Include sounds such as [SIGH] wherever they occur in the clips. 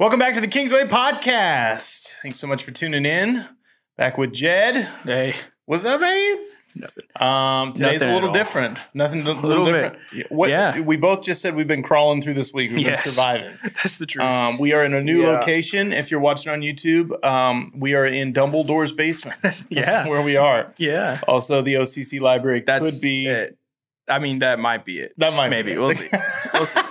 Welcome back to the Kingsway Podcast. Thanks so much for tuning in. Back with Jed. Hey, What's up, man? nothing. Um, today's Nothing a little different. Nothing a little, little different. What, Yeah. We both just said we've been crawling through this week. We've Yes. been surviving. [LAUGHS] That's the truth. Um, we are in a new Yeah. location. If you're watching on YouTube, um, we are in Dumbledore's basement. [LAUGHS] That's yeah, where we are. yeah. Also, the OCC library That's could be. it. I mean, that might be it. That might Maybe. be. We'll see. We'll see. [LAUGHS]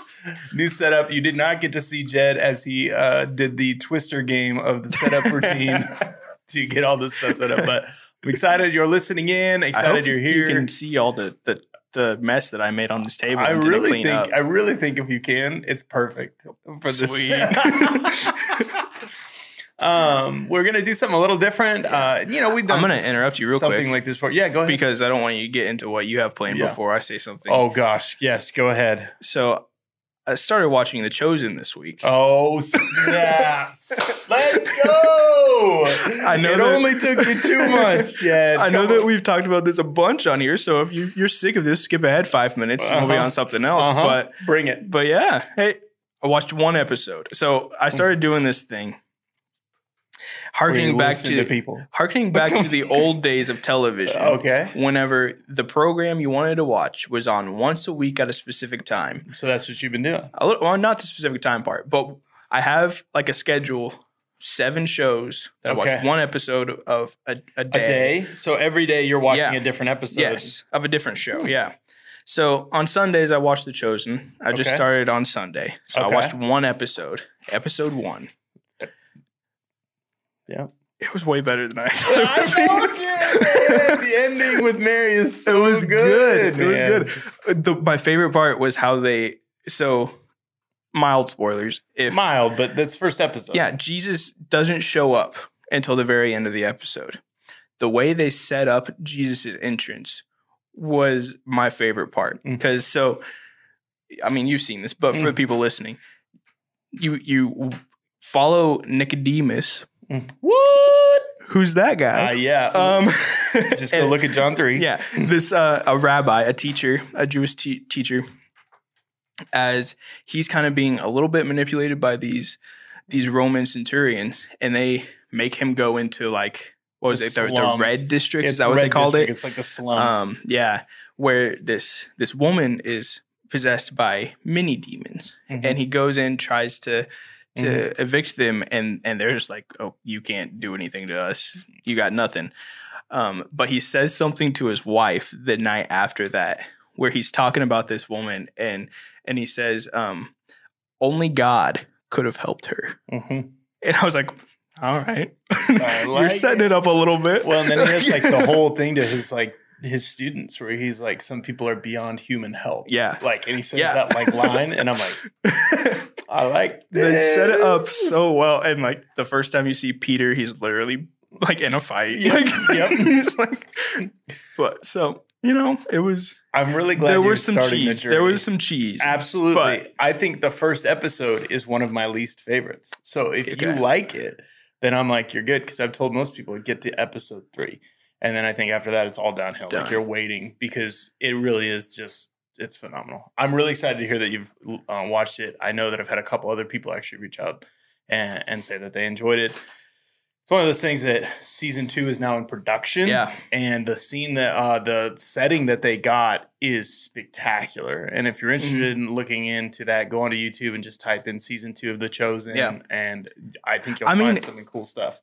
New setup. You did not get to see Jed as he uh, did the twister game of the setup [LAUGHS] routine [LAUGHS] to get all this stuff set up. But I'm excited you're listening in. Excited you're here. you can see all the the, the mess that I made on this table. I really clean think up. I really think if you can, it's perfect for this. Sweet. [LAUGHS] um, we're gonna do something a little different. Uh, you know, we've done. I'm gonna this- interrupt you real something quick like this before. Yeah, go ahead. because I don't want you to get into what you have planned Yeah. before I say something. oh gosh, yes, go ahead. So I started watching The Chosen this week. Oh snaps! [LAUGHS] Let's go. I know it that- only took you two months, Jed. I know Come that on. we've talked about this a bunch on here, so if you, you're sick of this, skip ahead five minutes and we'll be Uh-huh. on something else. Uh-huh. But bring it. But yeah, hey, I watched one episode. So I started doing this thing. Harkening back Listen to, people. harkening back to the [LAUGHS] old days of television. Okay, Whenever the program you wanted to watch was on once a week at a specific time. so that's what you've been doing. A little, well, not the specific time part, but I have like a schedule, seven shows that I watch one episode of a, a A day. day. So every day you're watching Yeah. a different episode. Yes, of a different show. Hmm. Yeah. So on Sundays, I watched The Chosen. I just Okay. started on Sunday. So Okay. I watched one episode, episode one. Yeah. It was way better than I [LAUGHS] I thought. told you, man. the ending with Mary is so it was good. It was good. The, my favorite part was how they, so mild spoilers. If, Mild, but that's first episode. yeah, Jesus doesn't show up until the very end of the episode. The way they set up Jesus' entrance was my favorite part Mm. because so I mean you've seen this, but for Mm. the people listening, you you follow Nicodemus. What? Who's that Uh, guy? yeah. Um, [LAUGHS] Just go and- [LAUGHS] look at John three. yeah, this uh, a rabbi, a teacher, a Jewish te- teacher, as he's kind of being a little bit manipulated by these these Roman centurions, and they make him go into like what was The it, the, the red district? It's Is that what they called district. it? It's like the slums. Um, yeah, where this this woman is possessed by mini demons, Mhm. and he goes in, tries to to evict them, and and they're just like, "Oh, you can't do anything to us. You got nothing." Um, but he says something to his wife the night after that, where he's talking about this woman, and and he says, um, "Only God could have helped her." Mhm. And I was like, "All right, I [LAUGHS] you're setting it. it up a little bit." Well, and then he has like the [LAUGHS] whole thing to his like his students where he's like, some people are beyond human help. yeah. Like, and he says Yeah. that like line, and I'm like, [LAUGHS] I like they set it up so well and like the first time you see peter he's literally like in a fight Yep, like, [LAUGHS] yep. he's like but so you know it was I'm really glad there was some starting the cheese there was some cheese Absolutely. But- I think the first episode is one of my least favorites. So if you like it, then I'm like, you're good. Because I've told most people get to episode three. And then I think after that, it's all downhill. Like you're waiting because it really is just, it's phenomenal. I'm really excited to hear that you've uh, watched it. I know that I've had a couple other people actually reach out and, and say that they enjoyed it. It's one of those things that season two is now in production yeah and the scene that uh the setting that they got is spectacular and if you're interested Mm-hmm. in looking into that go onto youtube and just type in season two of the chosen Yeah. and i think you'll I find mean- some cool stuff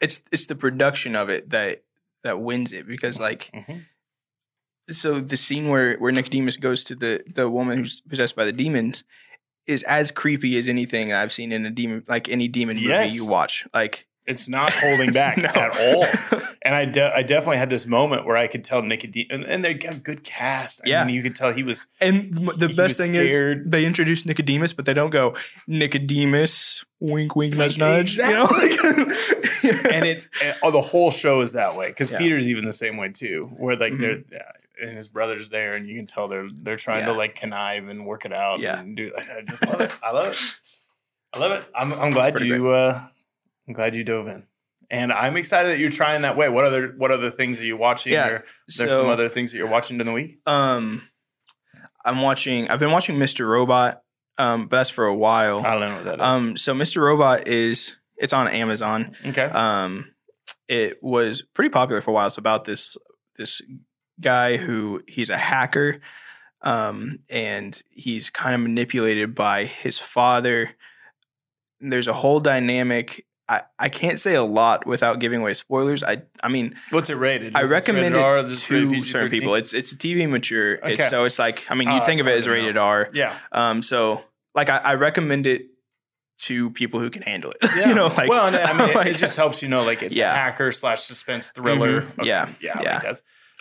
it's it's the production of it that that wins it because like Mhm. So the scene where where nicodemus goes to the the woman who's possessed by the demons is as creepy as anything i've seen in a demon like any demon movie Yes. you watch like it's not holding [LAUGHS] back No. at all [LAUGHS] and I, de- I definitely had this moment where i could tell nicodemus and, and they got a good cast I Yeah. mean, you could tell he was And the He best thing scared. is they introduce Nicodemus, but they don't go Nicodemus, wink, wink, nudge, nudge. You know? [LAUGHS] and it's and, oh, the whole show is that way because Yeah. Peter's even the same way too, where like they're Mhm. yeah, and his brother's there, and you can tell they're they're trying to like connive and work it out. Yeah. and do. I just love it. I love it. I love it. I'm I'm glad you uh, I'm glad you dove in, and I'm excited that you're trying that way. What other what other things are you watching? Yeah, Or there's so, some other things that you're watching during the week. um, I'm watching. I've been watching Mr. Robot. um, but that's for a while. I don't know what that is. Um, so Mr. Robot is it's on Amazon. okay. Um, it was pretty popular for a while. It's about this this guy who he's a hacker, um, and he's kind of manipulated by his father. There's a whole dynamic. I, I can't say a lot without giving away spoilers. I I mean What's it rated? I Is this recommend R? it Is this rated to PG-13? certain people. It's it's TV mature. It's, so it's like I mean Oh, you think of it as rated know. R. yeah. Um, so like I, I recommend it to people who can handle it. [LAUGHS] Yeah. you know, like well, and I [LAUGHS] mean, it- like- it just helps you know, like it's Yeah. a hacker slash suspense thriller. Mhm. Okay. Yeah. yeah, Yeah.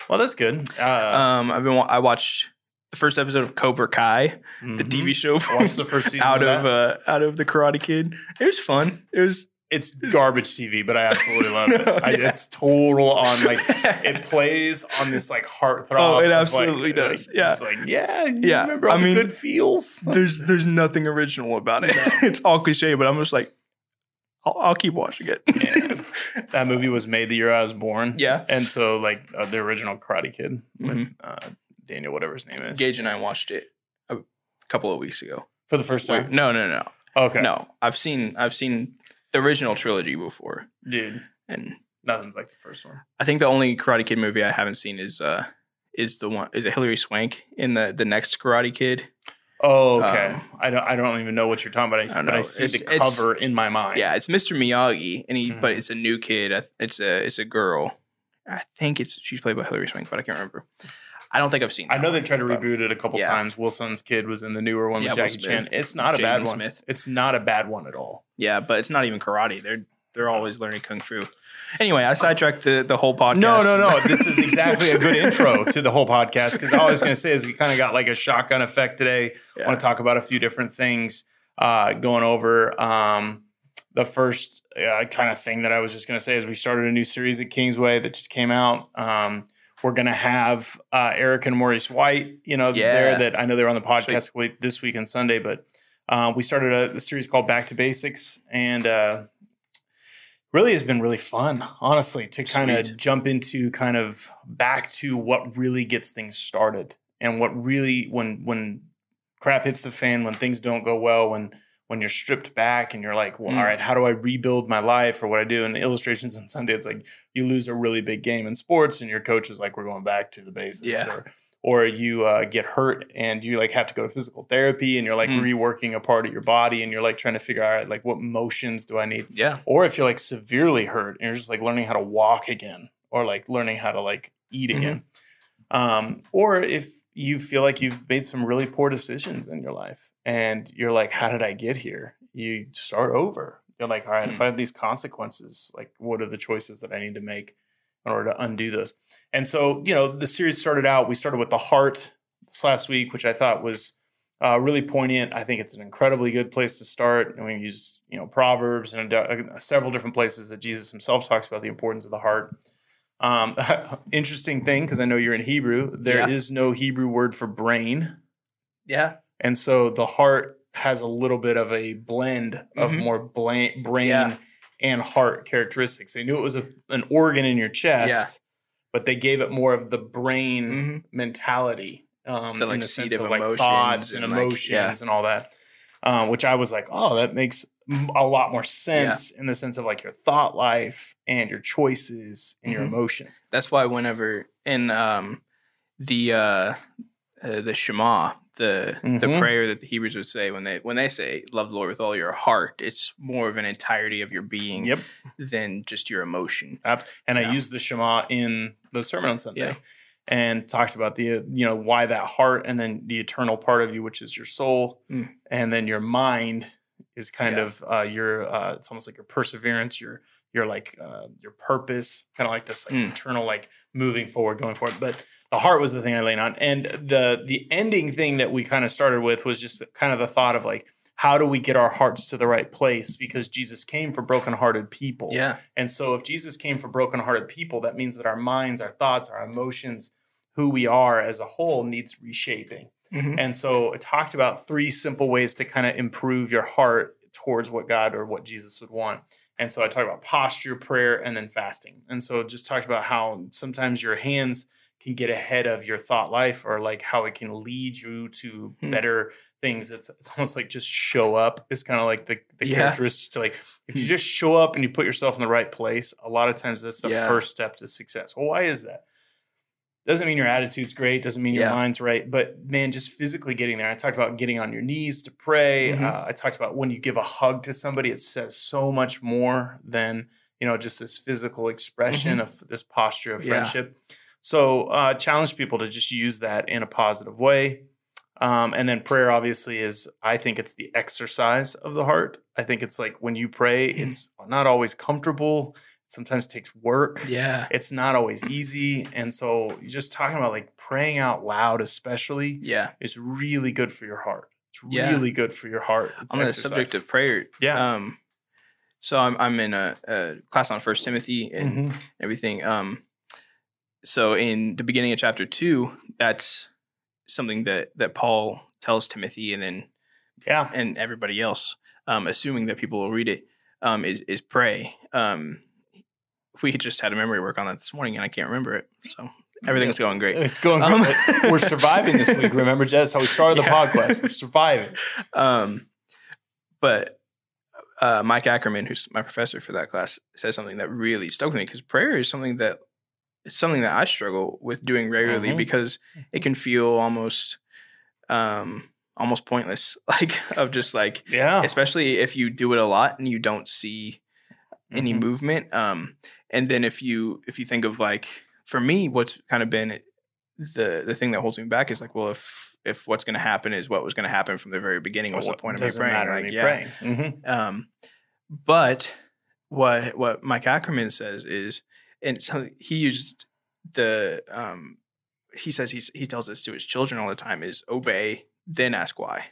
Well, that's good. Uh, Um, I've been I watched the first episode of Cobra Kai, the mhm. TV show Watched the first season out of of uh, out of the Karate Kid. It was fun. It was It's garbage TV, but I absolutely [LAUGHS] love it. No, I, yeah. It's total on like [LAUGHS] it plays on this like heartthrob. Oh, it of, like- absolutely does. like, Yeah. it's like yeah, you Yeah, Remember I the mean- good feels. [LAUGHS] there's there's nothing original about it. it's all cliche, but I'm just like I'll, I'll keep watching it. That movie was made the year I was born. yeah. and so like uh, the original Karate Kid with Mhm. uh, Daniel, whatever his name is, Gage and I watched it a couple of weeks ago. for the first Wait, time. no, no, no, Okay, no. I've seen I've seen the original trilogy before, dude, and nothing's like the first one. I think the only Karate Kid movie I haven't seen is uh is the one is it Hilary Swank in the the next Karate Kid. Oh, okay. Um, I don't. I don't even know what you're talking about. I, I don't but I see It's- the cover in my mind. Yeah, it's Mr. Miyagi, and he but Mhm. it's a new kid. It's a it's a girl. I think it's she's played by Hilary Swank, but I can't remember. I don't think I've seen. It I know they one, tried to reboot it a couple Yeah. times. Wilson's kid was in the newer one Yeah, with Jackie. Chan. It's not a bad one. Smith. It's not a bad one at all. Yeah, but it's not even karate. They're they're always learning kung fu. Anyway, I sidetracked the the whole podcast. No, no, no. This is exactly a good intro to the whole podcast because all I was going to say is we kind of got like a shotgun effect today. I want to talk about a few different things uh, going over. Um, the first uh, kind of thing that I was just going to say is we started a new series at Kingsway that just came out. Um, we're going to have uh, Eric and Maurice White, you know, Yeah. there that I know they're on the podcast this week and Sunday, but uh, we started a, a series called Back to Basics and uh, really has been really fun, honestly, to kind of jump into kind of back to what really gets things started and what really when when crap hits the fan, when things don't go well, when when you're stripped back and you're like, well, Mm. all right, how do I rebuild my life or what I do? And the illustrations on Sunday, it's like you lose a really big game in sports, and your coach is like, we're going back to the basics. Yeah. Or, or you uh, get hurt and you like have to go to physical therapy and you're like Mm. reworking a part of your body and you're like trying to figure out like what motions do I need Yeah. or if you're like severely hurt and you're just like learning how to walk again or like learning how to like eat Mhm. again um, or if you feel like you've made some really poor decisions in your life and you're like how did i get here you start over you're like all right if Hmm. i have these consequences like what are the choices that i need to make in order to undo those and so you know the series started out we started with the heart this last week which i thought was uh, really poignant. I think it's an incredibly good place to start. And we used, you know, Proverbs and uh, several different places that Jesus himself talks about the importance of the heart. Um, [LAUGHS] interesting thing, because I know you're in Hebrew, there is Yeah. no Hebrew word for brain. Yeah. And so the heart has a little bit of a blend of Mhm. more brain Yeah. And heart characteristics. They knew it was a, an organ in your chest, but they gave it more of the brain Mhm. mentality um, The, like, in the sense of of like thoughts and, and, like, emotions yeah. and all that. Um, which I was like, oh, that makes a lot more sense in the sense of like your thought life and your choices and your Mhm. emotions. That's why whenever in um the uh, uh the Shema, the the Mhm. prayer that the Hebrews would say when they when they say love the Lord with all your heart, it's more of an entirety of your being Yep. than just your emotion. And. I used the Shema in the sermon on Sunday. Yeah. And talks about the you know why that heart and then the eternal part of you, which is your soul, Mm. and then your mind is kind Yeah. of uh, your uh, it's almost like your perseverance, your your like uh, your purpose, kind of like this like Mm. eternal like moving forward, going forward. But the heart was the thing I laid on, and the the ending thing that we kind of started with was just kind of the thought of like how do we get our hearts to the right place because Jesus came for brokenhearted people. Yeah. And so, if Jesus came for brokenhearted people, that means that our minds, our thoughts, our emotions, who we are as a whole needs reshaping. Mhm. And so, it talked about three simple ways to kind of improve your heart towards what God or what Jesus would want. And so, I talked about posture, prayer, and then fasting. And so, just talked about how sometimes your hands can get ahead of your thought life or like how it can lead you to Hmm. better things. It's it's almost like just show up is kind of like the, the Yeah. characteristics to like if you Hmm. just show up and you put yourself in the right place, a lot of times that's the Yeah. first step to success. Well, why is that? Doesn't mean your attitude's great, doesn't mean your Yeah. mind's right, but man, just physically getting there. I talked about getting on your knees to pray. Mhm. Uh, I talked about when you give a hug to somebody, it says so much more than you know just this physical expression of this posture of Mm-hmm. Yeah. So uh, challenge people to just use that in a positive way. Um, and then prayer obviously is, I think it's the exercise of the heart. I think it's like when you pray, Mhm. it's not always comfortable. It sometimes takes work. Yeah. It's not always easy. And so you're just talking about like praying out loud, especially, Yeah. is really good for your heart. It's Yeah. really good for your heart. It's on the subject of prayer. Yeah. Um, so I'm I'm in a, a class on First Timothy and Mhm. everything. Um, so in the beginning of chapter two, that's something that that Paul tells Timothy, and then Yeah. and everybody else, um, assuming that people will read it, um, is is pray. Um, we just had a memory work on that this morning, and I can't remember it. So everything's going great. It's going Um, good. We're surviving this week. Remember? That's how we started the [LAUGHS] Yeah. podcast. We're surviving. Um, but uh, Mike Ackerman, who's my professor for that class, says something that really stuck with me because prayer is something that it's something that I struggle with doing regularly Mhm. because it can feel almost um almost pointless [LAUGHS] like of just like Yeah. especially if you do it a lot and you don't see any Mhm. movement um and then if you if you think of like for me what's kind of been the the thing that holds me back is like well if if what's going to happen is what was going to happen from the very beginning what's the point of me praying matter like me yeah praying. Mhm. um but what what mike ackerman says is and so he used the um he says he's, he tells this to his children all the time is obey then ask why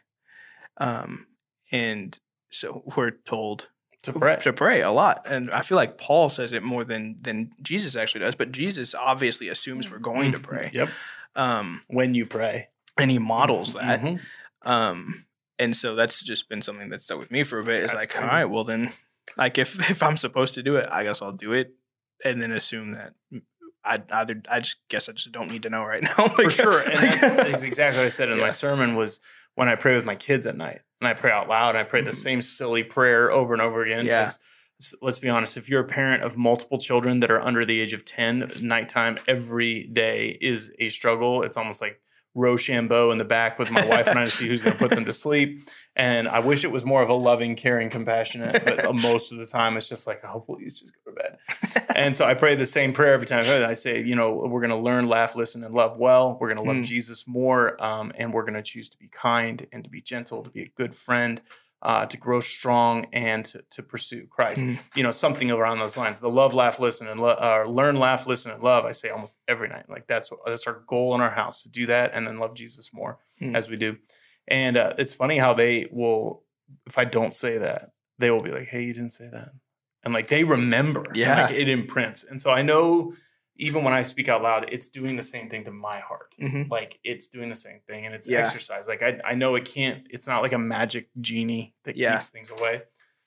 um and so we're told To pray. to pray a lot and i feel like paul says it more than than jesus actually does but jesus obviously assumes we're going to pray Yep. um When you pray. and he models that Mhm. um and so that's just been something that's stuck with me for a bit it's like cool. all right well then like if [LAUGHS] if i'm supposed to do it i guess i'll do it and then assume that i either i just guess i just don't need to know right [LAUGHS] now For sure. And like- that's, that's exactly what I said in Yeah. my sermon was when I pray with my kids at night and I pray out loud and I pray the Mhm. same silly prayer over and over again. Yeah. Let's be honest. If you're a parent of multiple children that are under the age of 10, nighttime every day is a struggle. It's almost like Rochambeau in the back with my wife and I to see who's going to put them to sleep. And I wish it was more of a loving, caring, compassionate, but uh, most of the time it's just like, oh, please just go to bed. and so I pray the same prayer every time. I say, you know, we're going to learn, laugh, listen, and love well. We're going to love Mm. Jesus more, um, and we're going to choose to be kind and to be gentle, to be a good friend, uh, to grow strong, and to, to pursue Christ. Mm. You know, something around those lines. The love, laugh, listen, and lo- uh, learn, laugh, listen, and love. I say almost every night. Like that's that's our goal in our house to do that, and then love Jesus more Mm. as we do. And uh, it's funny how they will, if I don't say that, they will be like, "Hey, you didn't say that," and like they remember. and, Yeah. like, it imprints. And so I know, even when I speak out loud, it's doing the same thing to my heart. Mhm. Like it's doing the same thing, and it's Yeah. exercise. Like I, I know it can't. It's not like a magic genie that Yeah. keeps things away.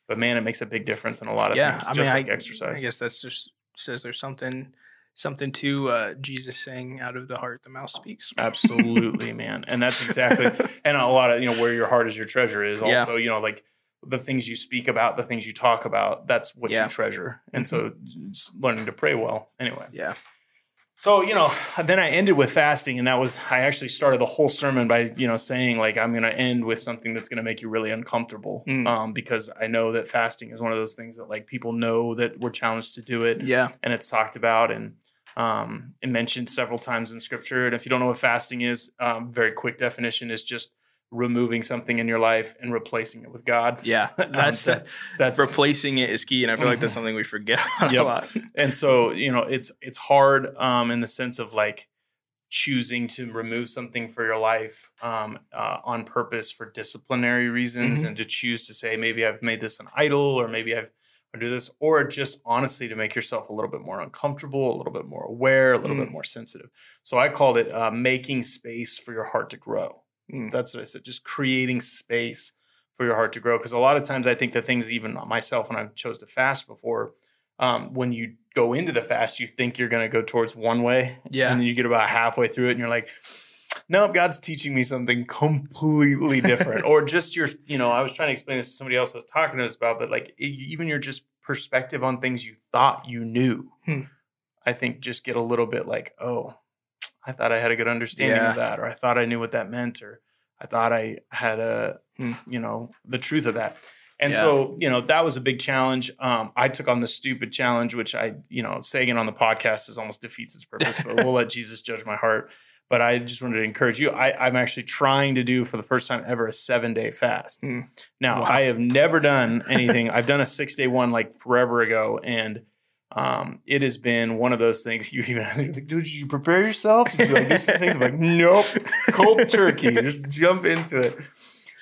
But man, it makes a big difference in a lot of yeah things, i mean just I, like exercise. I guess that's just says there's something something to uh jesus saying out of the heart the mouth speaks Absolutely, man. And that's exactly [LAUGHS] and a lot of, you know, where your heart is your treasure is also, you know, like the things you speak about, the things you talk about, that's what Yeah. Mm-hmm. you treasure. And so just learning to pray well. Anyway. yeah So, you know, then I ended with fasting and that was I actually started the whole sermon by, you know, saying like I'm going to end with something that's going to make you really uncomfortable Mm. um because I know that fasting is one of those things that like people know that we're challenged to do it yeah and it's talked about and um, mentioned several times in scripture. And if you don't know what fasting is, um, very quick definition is just removing something in your life and replacing it with God. yeah [LAUGHS] that's Um, That's replacing it is key and i feel like that's Mhm. something we forget [LAUGHS] Yep. a lot and so you know it's it's hard um, in the sense of like choosing to remove something for your life um, uh, on purpose for disciplinary reasons Mhm. and to choose to say maybe i've made this an idol or maybe i've I do this or just honestly to make yourself a little bit more uncomfortable a little bit more aware a little Mm. bit more sensitive so i called it uh, making space for your heart to grow Mm. that's what i said just creating space for your heart to grow because a lot of times i think the things even myself when i chose to fast before um, when you go into the fast, you think you're going to go towards one way, Yeah. and then you get about halfway through it, and you're like, nope, God's teaching me something completely different. [LAUGHS] or just your, you know, I was trying to explain this to somebody else I was talking to us about, but like e- even your just perspective on things you thought you knew, Hmm. I think just get a little bit like, oh, I thought I had a good understanding Yeah. of that, or I thought I knew what that meant, or I thought I had a, Hmm. you know, the truth of that. And Yeah. so, you know, that was a big challenge. Um, I took on the stupid challenge, which I, you know, saying it on the podcast is almost defeats its purpose, but we'll let [LAUGHS] Jesus judge my heart. But I just wanted to encourage you. I, I'm actually trying to do for the first time ever a seven day fast. Hmm. Now, Wow. I have never done anything. I've done a six day one like forever ago. And um, it has been one of those things [LAUGHS] you even like, dude, did you prepare yourself? Did you like do some things? I'm like, nope, cold [LAUGHS] turkey. Just jump into it.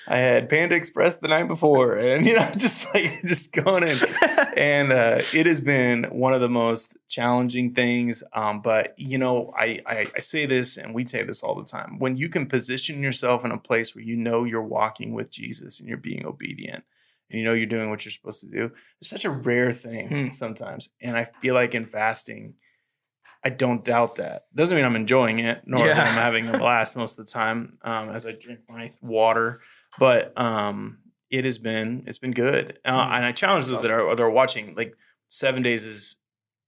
I had Panda Express the night before, and you know, [LAUGHS] just like just going in. And uh, it has been one of the most challenging things. Um, but you know, I, I I say this, and we say this all the time. When you can position yourself in a place where you know you're walking with Jesus and you're being obedient, and you know you're doing what you're supposed to do, it's such a rare thing Hmm. sometimes. And I feel like in fasting. I don't doubt that. Doesn't mean I'm enjoying it, nor Yeah. that I'm having a blast most of the time um, as I drink my water but um it has been it's been good uh, Mm. and i challenge those that are that are watching like seven days is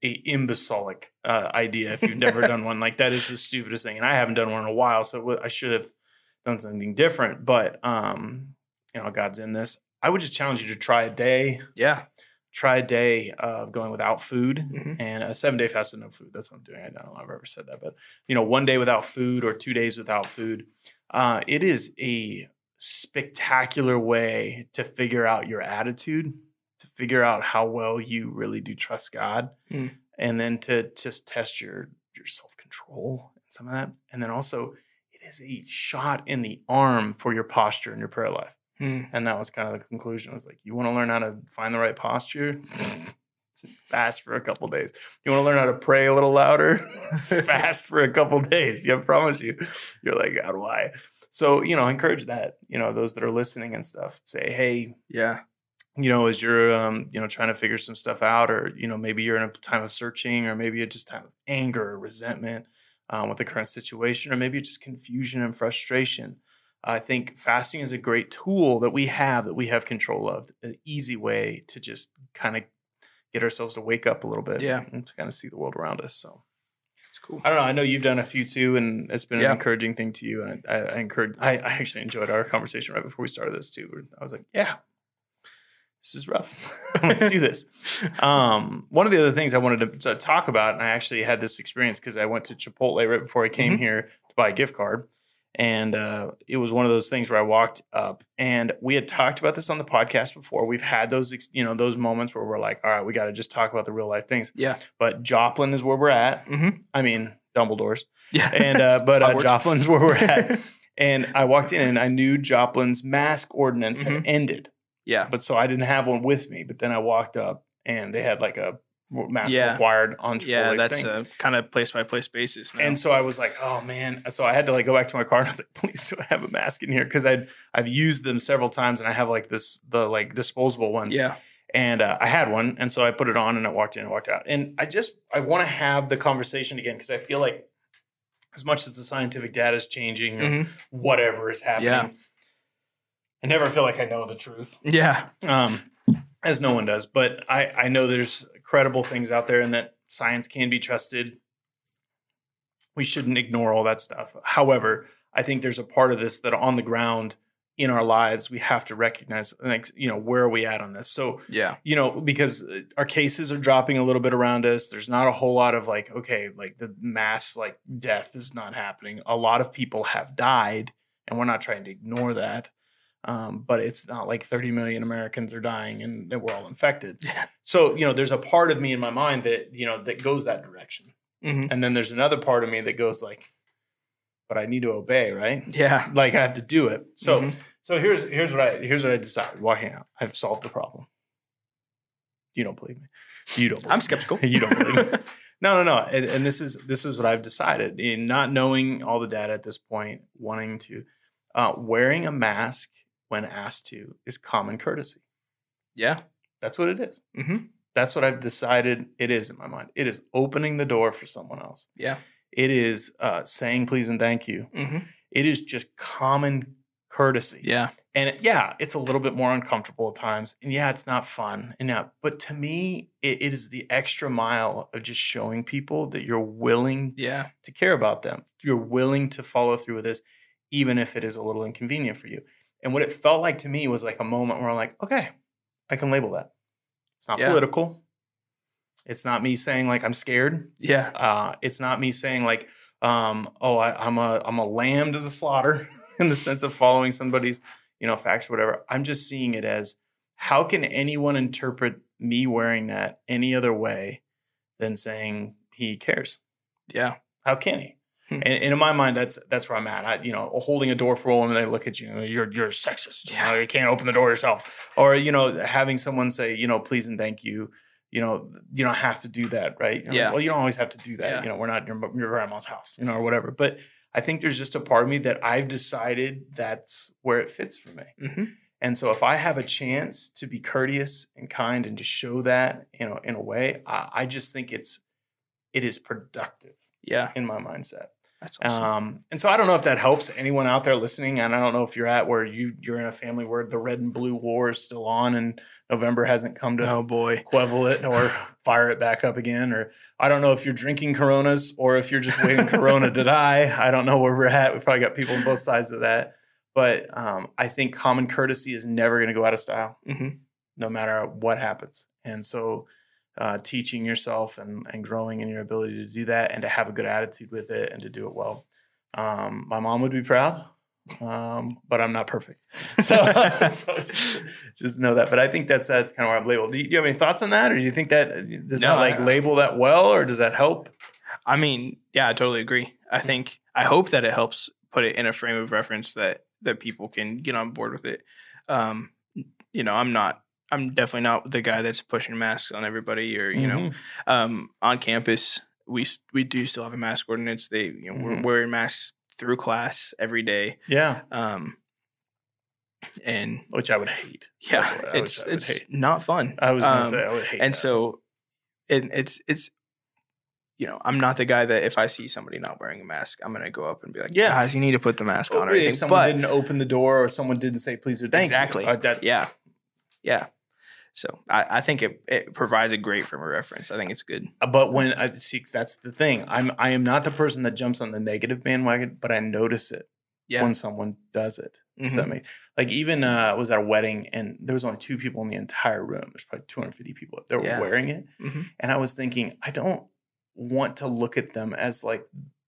a imbecilic uh, idea if you've never done one like that is the stupidest thing and i haven't done one in a while so i should have done something different but um you know god's in this i would just challenge you to try a day yeah. try a day of going without food Mhm. and a seven day fast and no food. That's what I'm doing. I don't know if I've ever said that, but you know, one day without food or two days without food. Uh, it is a spectacular way to figure out your attitude, to figure out how well you really do trust God, Mm. and then to just test your your self control and some of that. And then also, it is a shot in the arm for your posture and your prayer life. Hmm. And that was kind of the conclusion. I was like, you want to learn how to find the right posture? [LAUGHS] Fast for a couple days. You want to learn how to pray a little louder? [LAUGHS] [LAUGHS] Fast for a couple days. Yeah, I promise you. You're like, God, why? So, you know, encourage that, you know, those that are listening and stuff. Say, hey, Yeah. you know, as you're, um, you know, trying to figure some stuff out, or you know, maybe you're in a time of searching, or maybe it's just time of anger or resentment um, with the current situation, or maybe just confusion and frustration. I think fasting is a great tool that we have that we have control of, an easy way to just kind of get ourselves to wake up a little bit, Yeah. and to kind of see the world around us. So It's cool. I don't know. I know you've done a few too, and it's been Yeah. an encouraging thing to you. And I, I encourage. I, I actually enjoyed our conversation right before we started this too. I was like, "Yeah, this is rough. [LAUGHS] Let's do this." [LAUGHS] Um, one of the other things I wanted to, to talk about, and I actually had this experience because I went to Chipotle right before I came Mhm. here to buy a gift card, and uh, it was one of those things where I walked up, and we had talked about this on the podcast before. We've had those, you know, those moments where we're like, "All right, we got to just talk about the real life things." Yeah. But Joplin is where we're at. Mm-hmm. I mean, Dumbledore's Yeah. and uh, but [LAUGHS] uh, Joplin's where we're at. [LAUGHS] And I walked in and I knew Joplin's mask ordinance had Mhm. ended, yeah. but so I didn't have one with me. But then I walked up and they had like a mask Yeah. required on Yeah. That's thing. a kind of place by place basis. Now. and so I was like, oh man. So I had to like go back to my car and I was like, please do I have a mask in here? Because I'd I've used them several times and I have like this the like disposable ones yeah. and uh, I had one, and so I put it on, and I walked in and walked out. And I just I want to have the conversation again because I feel like as much as the scientific data is changing or Mhm. whatever is happening, Yeah. I never feel like I know the truth, Yeah. um, as no one does. But I I know there's credible things out there, and that science can be trusted. We shouldn't ignore all that stuff. However, I think there's a part of this that on the ground in our lives we have to recognize like you know where are we at on this so Yeah. you know, because uh, our cases are dropping a little bit around us. There's not a whole lot of like, okay, like the mass like death is not happening. A lot of people have died, and we're not trying to ignore that. Um, but it's not like 30 million Americans are dying and that we're all infected. So, you know, there's a part of me in my mind that, you know, that goes that direction. hmm And then there's another part of me that goes like, but I need to obey, right? Yeah. Like I have to do it. So, Mhm. so here's here's what I here's what I decided walking out. I've solved the problem. You don't believe me. You don't. Believe I'm skeptical. [LAUGHS] you don't believe me. [LAUGHS] No, no, no. And, and this is this is what I've decided in not knowing all the data at this point, wanting to uh, wearing a mask when asked to is common courtesy. yeah. That's what it is. hmm That's what I've decided it is in my mind. It is opening the door for someone else. Yeah. It is uh, saying please and thank you. Mm-hmm. It is just common courtesy. Yeah. And it- yeah, it's a little bit more uncomfortable at times. And yeah, it's not fun. And yeah, but to me, it, it is the extra mile of just showing people that you're willing Yeah. to care about them. You're willing to follow through with this, even if it is a little inconvenient for you. And what it felt like to me was like a moment where I'm like, okay, I can label that. It's not Yeah. political. It's not me saying like I'm scared. Yeah. Uh, it's not me saying like, um, oh, I, I'm a I'm a lamb to the slaughter [LAUGHS] in the sense of following somebody's you know facts or whatever. I'm just seeing it as how can anyone interpret me wearing that any other way than saying he cares? Yeah. How can he? Hmm. And, and in my mind, that's that's where I'm at. I, you know, holding a door for a woman, they look at you, you know, you're you're sexist. You, know, you can't open the door yourself. Or you know, having someone say, you know, please and thank you. You know, you don't have to do that, right? You know, Yeah. Well, you don't always have to do that. Yeah. You know, we're not your, your grandma's house, you know, or whatever. But I think there's just a part of me that I've decided that's where it fits for me. Mm-hmm. And so if I have a chance to be courteous and kind and to show that, you know, in a way, I, I just think it's it is productive Yeah. in my mindset. Awesome. Um, and so I don't know if that helps anyone out there listening. And I don't know if you're at where you you're in a family where the red and blue war is still on and November hasn't come to oh boy. quevel it or [LAUGHS] fire it back up again. Or I don't know if you're drinking Coronas or if you're just waiting Corona to die. I don't know where we're at. We probably got people on both sides of that. But um, I think common courtesy is never going to go out of style, Mm-hmm. no matter what happens. And so uh, teaching yourself and, and growing in your ability to do that and to have a good attitude with it and to do it well. Um, my mom would be proud, um, but I'm not perfect. [LAUGHS] So, [LAUGHS] so just, know that. But I think that's that's kind of where I'm labeled. Do you, do you have any thoughts on that, or do you think that does No, that like label that well, or does that help? I mean, yeah, I totally agree. I think I hope that it helps put it in a frame of reference that that people can get on board with it. Um, you know, I'm not. I'm definitely not the guy that's pushing masks on everybody, or you know, Mhm. um, on campus we we do still have a mask ordinance. They you know we're Mhm. wearing masks through class every day. yeah, Um, and which I would hate. [LAUGHS] yeah, it's would it's hate. not fun. I was gonna Um, say I would hate. and that. so and it's it's you know i'm not the guy that if i see somebody not wearing a mask i'm gonna go up and be like Yeah. guys you need to put the mask on or if anything someone but didn't open the door or someone didn't say please or thank you, exactly uh, that, yeah yeah so I, I think it, it provides a great frame of reference i think it's good Uh, But when I see, that's the thing. I'm I am not the person that jumps on the negative bandwagon, but I notice it yeah when someone does it. Does Mhm. that make like even uh, I was at a wedding and there was only two people in the entire room. There's probably 250 people that were Yeah. wearing it, Mhm. and I was thinking, I don't want to look at them as like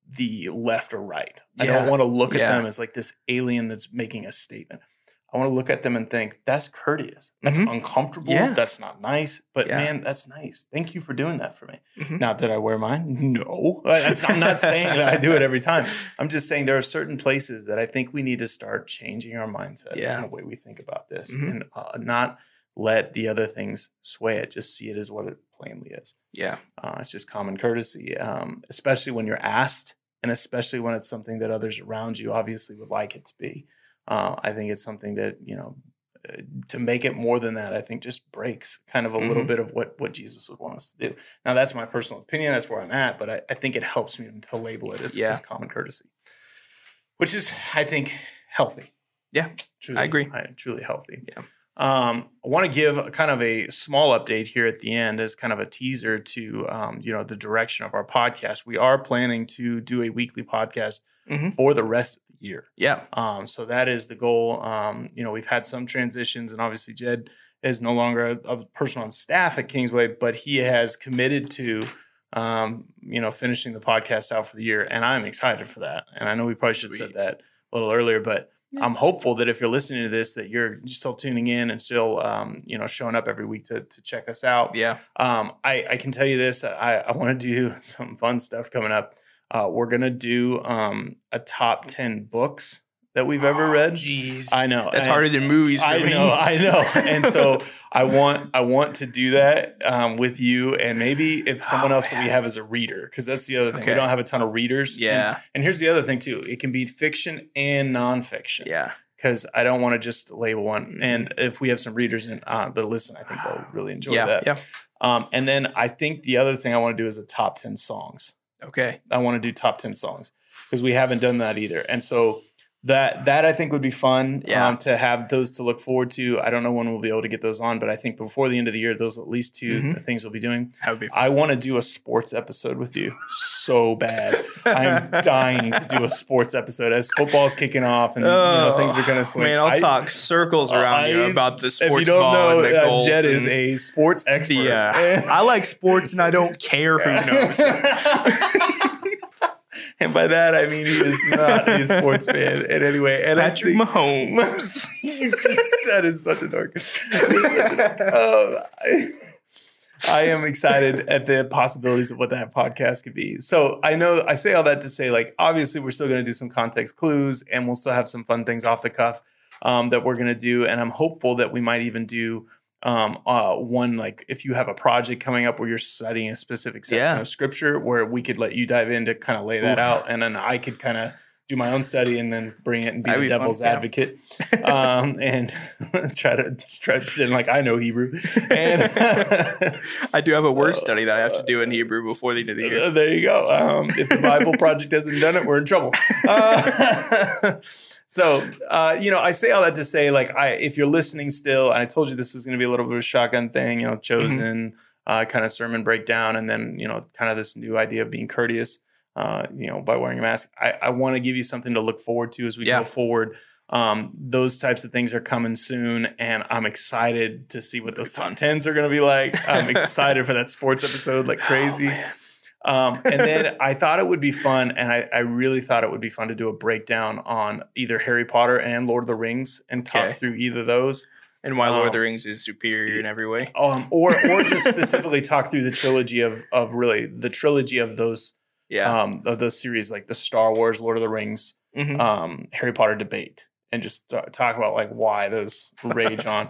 the left or right. I don't want to look at them as like this alien that's making a statement. I want to look at them and think that's courteous. That's Mhm. uncomfortable. Yeah. That's not nice. But Yeah. man, that's nice. Thank you for doing that for me. Mhm. Now, did I wear mine? No. I'm not saying that I do it every time. I'm just saying there are certain places that I think we need to start changing our mindset Yeah. and the way we think about this Mhm. and uh, not let the other things sway it. Just see it as what it plainly is. yeah Uh, it's just common courtesy, um, especially when you're asked and especially when it's something that others around you obviously would like it to be. Uh, I think it's something that, you know, uh, to make it more than that, I think just breaks kind of a little Mhm. bit of what what Jesus would want us to do. Now, that's my personal opinion. That's where I'm at, but I, I think it helps me to label it as, Yeah. as common courtesy, which is, I think, healthy. Yeah, truly, I agree. truly healthy. Yeah. Um, I want to give kind of a small update here at the end as kind of a teaser to um, you know the direction of our podcast. We are planning to do a weekly podcast Mhm. for the rest of the year. yeah Um, so that is the goal. Um, you know, we've had some transitions, and obviously Jed is no longer a, a person on staff at Kingsway, but he has committed to, um, you know, finishing the podcast out for the year, and I'm excited for that. And I know we probably should have said that a little earlier, but. I'm hopeful that if you're listening to this, that you're still tuning in and still, um, you know, showing up every week to, to check us out. yeah Um, I, I can tell you this. I, I want to do [LAUGHS] some fun stuff coming up. Uh, we're gonna do um, a top ten books that we've ever read. jeez I know that's and- harder than movies for I me know, I know, and so [LAUGHS] I want I want to do that um, with you, and maybe if someone Oh, else that we have as a reader, because that's the other thing. We don't have a ton of readers. Yeah and, here's the other thing too. It can be fiction and nonfiction. yeah Because I don't want to just label one. Mhm. And if we have some readers in, uh, that listen, I think they'll really enjoy yeah that. yeah Um, and then I think the other thing I want to do is a top 10 songs. Okay. I want to do top 10 songs because we haven't done that either. And so that that I think would be fun Yeah. um, to have those to look forward to. I don't know when we'll be able to get those on, but I think before the end of the year, those at least 2 Mhm. things we'll be doing. That would be fun. I want to do a sports episode with you so bad. I'm [LAUGHS] dying to do a sports episode as football's kicking off and you know, Oh, things are going to swing. Man, I'll I- talk circles around you about the If sports you don't ball know, and the uh, goals. Jed is a sports expert. uh, I like sports and I don't care who [LAUGHS] knows. [LAUGHS] and by that I mean he is not a sports fan. And anyway, and I Patrick think- Mahomes. [LAUGHS] you just said is such a dork. [LAUGHS] Um, I, I am excited at the possibilities of what that podcast could be. So I know I say all that to say, like, obviously we're still going to do some context clues, and we'll still have some fun things off the cuff um, that we're going to do. And I'm hopeful that we might even do um, uh, one like if you have a project coming up where you're studying a specific section Yeah. of scripture, where we could let you dive in to kind of lay that Oof. out, and then I could kind of do my own study and then bring it and be That'd the be fun, devil's yeah. advocate um, [LAUGHS] and [LAUGHS] try to try to pretend like I know Hebrew. And [LAUGHS] I do have a word study that I have to do in Hebrew before the end of the year. Uh, there you go. Um, if the Bible Project hasn't done it, we're in trouble. Uh, so, uh, you know, I say all that to say, like, I if you're listening still, and I told you this was going to be a little bit of a shotgun thing, you know, chosen uh, kind of sermon breakdown, and then you know, kind of this new idea of being courteous, uh, you know, by wearing a mask. I, I want to give you something to look forward to as we Yeah. go forward. Um, those types of things are coming soon, and I'm excited to see what those top tens are going to be like. I'm [LAUGHS] excited for that sports episode like crazy. Oh. Um, and then [LAUGHS] I thought it would be fun, and I, I really thought it would be fun to do a breakdown on either Harry Potter and Lord of the Rings and talk Okay. through either of those, and why Lord of Um, the Rings is superior in every way. um, or or just [LAUGHS] specifically talk through the trilogy of of really the trilogy of those Yeah. um, of those series like the Star Wars, Lord of the Rings, Mhm. um, Harry Potter debate, and just talk about like why those [LAUGHS] rage on,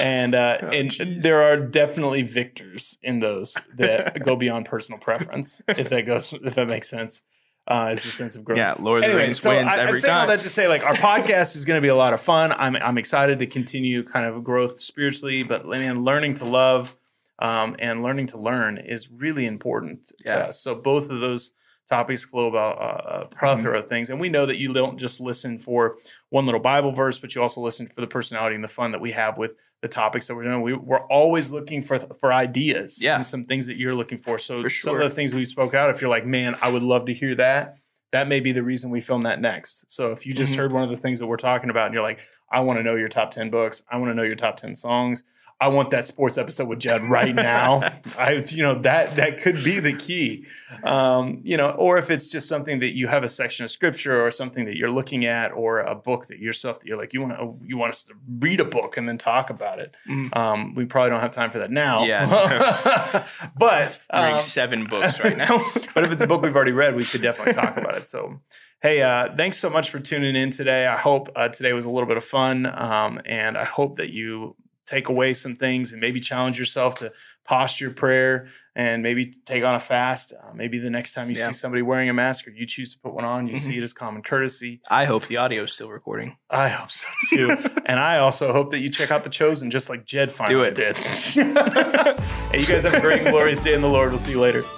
and uh, Oh, and jeez. there are definitely victors in those that [LAUGHS] go beyond personal preference, if that goes if that makes sense. Uh, is the sense of growth. yeah, Lord of the Anyway, Rings so wins I, every I'm saying all that to say, like, our podcast is going to be a lot of fun. I'm I'm excited to continue kind of growth spiritually, but man, learning to love um, and learning to learn is really important Yeah. to us. So both of those topics flow about uh, a plethora of things, and we know that you don't just listen for one little Bible verse, but you also listen for the personality and the fun that we have with the topics that we're doing. We, we're always looking for for ideas Yeah. and some things that you're looking for. So For some of the things we spoke out, if you're like, man, I would love to hear that that may be the reason we film that next. So if you just Mhm. heard one of the things that we're talking about and you're like, I want to know your top 10 books, I want to know your top 10 songs. I want that sports episode with Judd right now. [LAUGHS] I, you know, that that could be the key. Um, you know, or if it's just something that you have a section of scripture or something that you're looking at, or a book that yourself that you're like, you want to, you want us to read a book and then talk about it. Mhm. Um, we probably don't have time for that now. Yeah. [LAUGHS] but [LAUGHS] um, seven books right now. but if it's a book we've already read, we could definitely talk about it. So, hey, uh, thanks so much for tuning in today. I hope uh, today was a little bit of fun, um, and I hope that you take away some things and maybe challenge yourself to posture prayer and maybe take on a fast. Uh, maybe the next time you Yeah. see somebody wearing a mask or you choose to put one on, you Mhm. see it as common courtesy. I hope the audio is still recording. I hope so too. [LAUGHS] and I also hope that you check out The Chosen just like Jed finally it. did. [LAUGHS] hey, you guys have a great and glorious day in the Lord. We'll see you later. [LAUGHS]